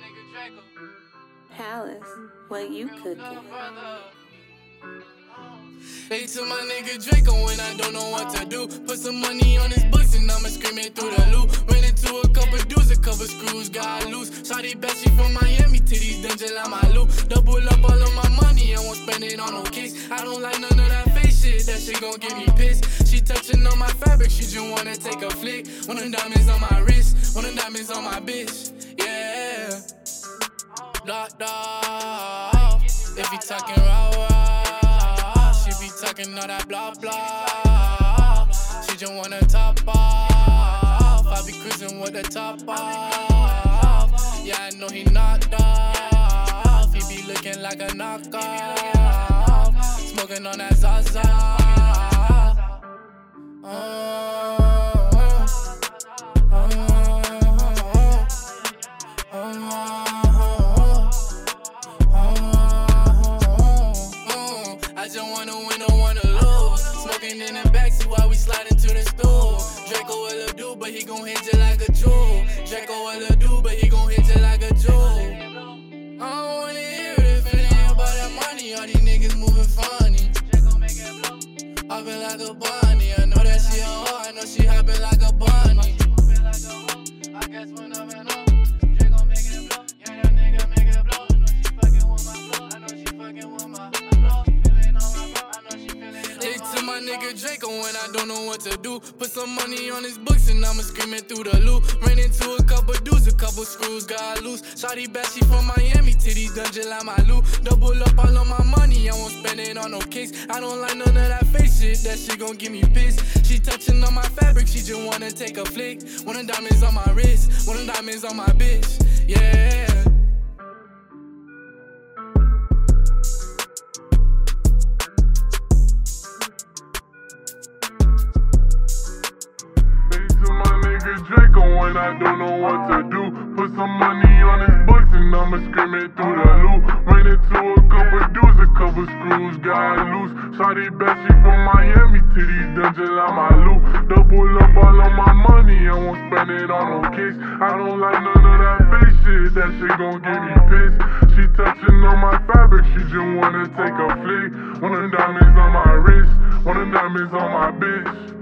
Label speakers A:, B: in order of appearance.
A: my nigga Drako.
B: Palace, what you cooking?
A: They to my nigga Drako when I don't know what to do. Put some money on his books and I'ma scream it through the loop. Ran into a couple dudes, a couple screws got loose. Shotty Bessie from Miami to these dungeons like my loot. Double up all of my money, I won't spend it on no kicks. I don't like none of that face shit, that shit gon' get me pissed. She touching on my fabric, she just wanna take a flick. One of them diamonds on my wrist, one of them diamonds on my bitch. If you talking raw, raw, she be talking all that blah blah. She just wanna top off. I be cruising with the top off. Yeah, I know he knocked off. He be looking like a knockoff. Smoking on that Zaza. Wanna don't wanna lose. Smoking in the backseat while we sliding to the stool. Draco will do, but he gon' hit you like a jewel. Draco will do, but he gon' hit you like a jewel. I don't wanna hear it if it ain't about that money. All these niggas moving funny. Hopping like a bunny. I know that she a hoe, I know she hopping like a bunny. I guess when I'm nigga Drako when I don't know what to do. Put some money on his books and I'ma scream it through the loop. Ran into a couple dudes, a couple screws got loose. Shotty Bessie from Miami to these dungeons like my loot. Double up all of my money, I won't spend it on no kicks. I don't like none of that face shit, that shit gon' give me pissed. She touching on my fabric, she just wanna take a flick. One of diamonds on my wrist, one of diamonds on my bitch. Yeah.
C: When I don't know what to do. Put some money on his books and I'ma scream it through the loop. Ran into a couple dudes, a couple screws got loose. Shotty Bessie from Miami to these dungeons like my loot. Double up all of my money, I won't spend it on no kicks. I don't like none of that face shit, that shit gon' get me pissed. She touching on my fabric, she just wanna take a flick. One of them diamonds on my wrist, one of them diamonds on my bitch.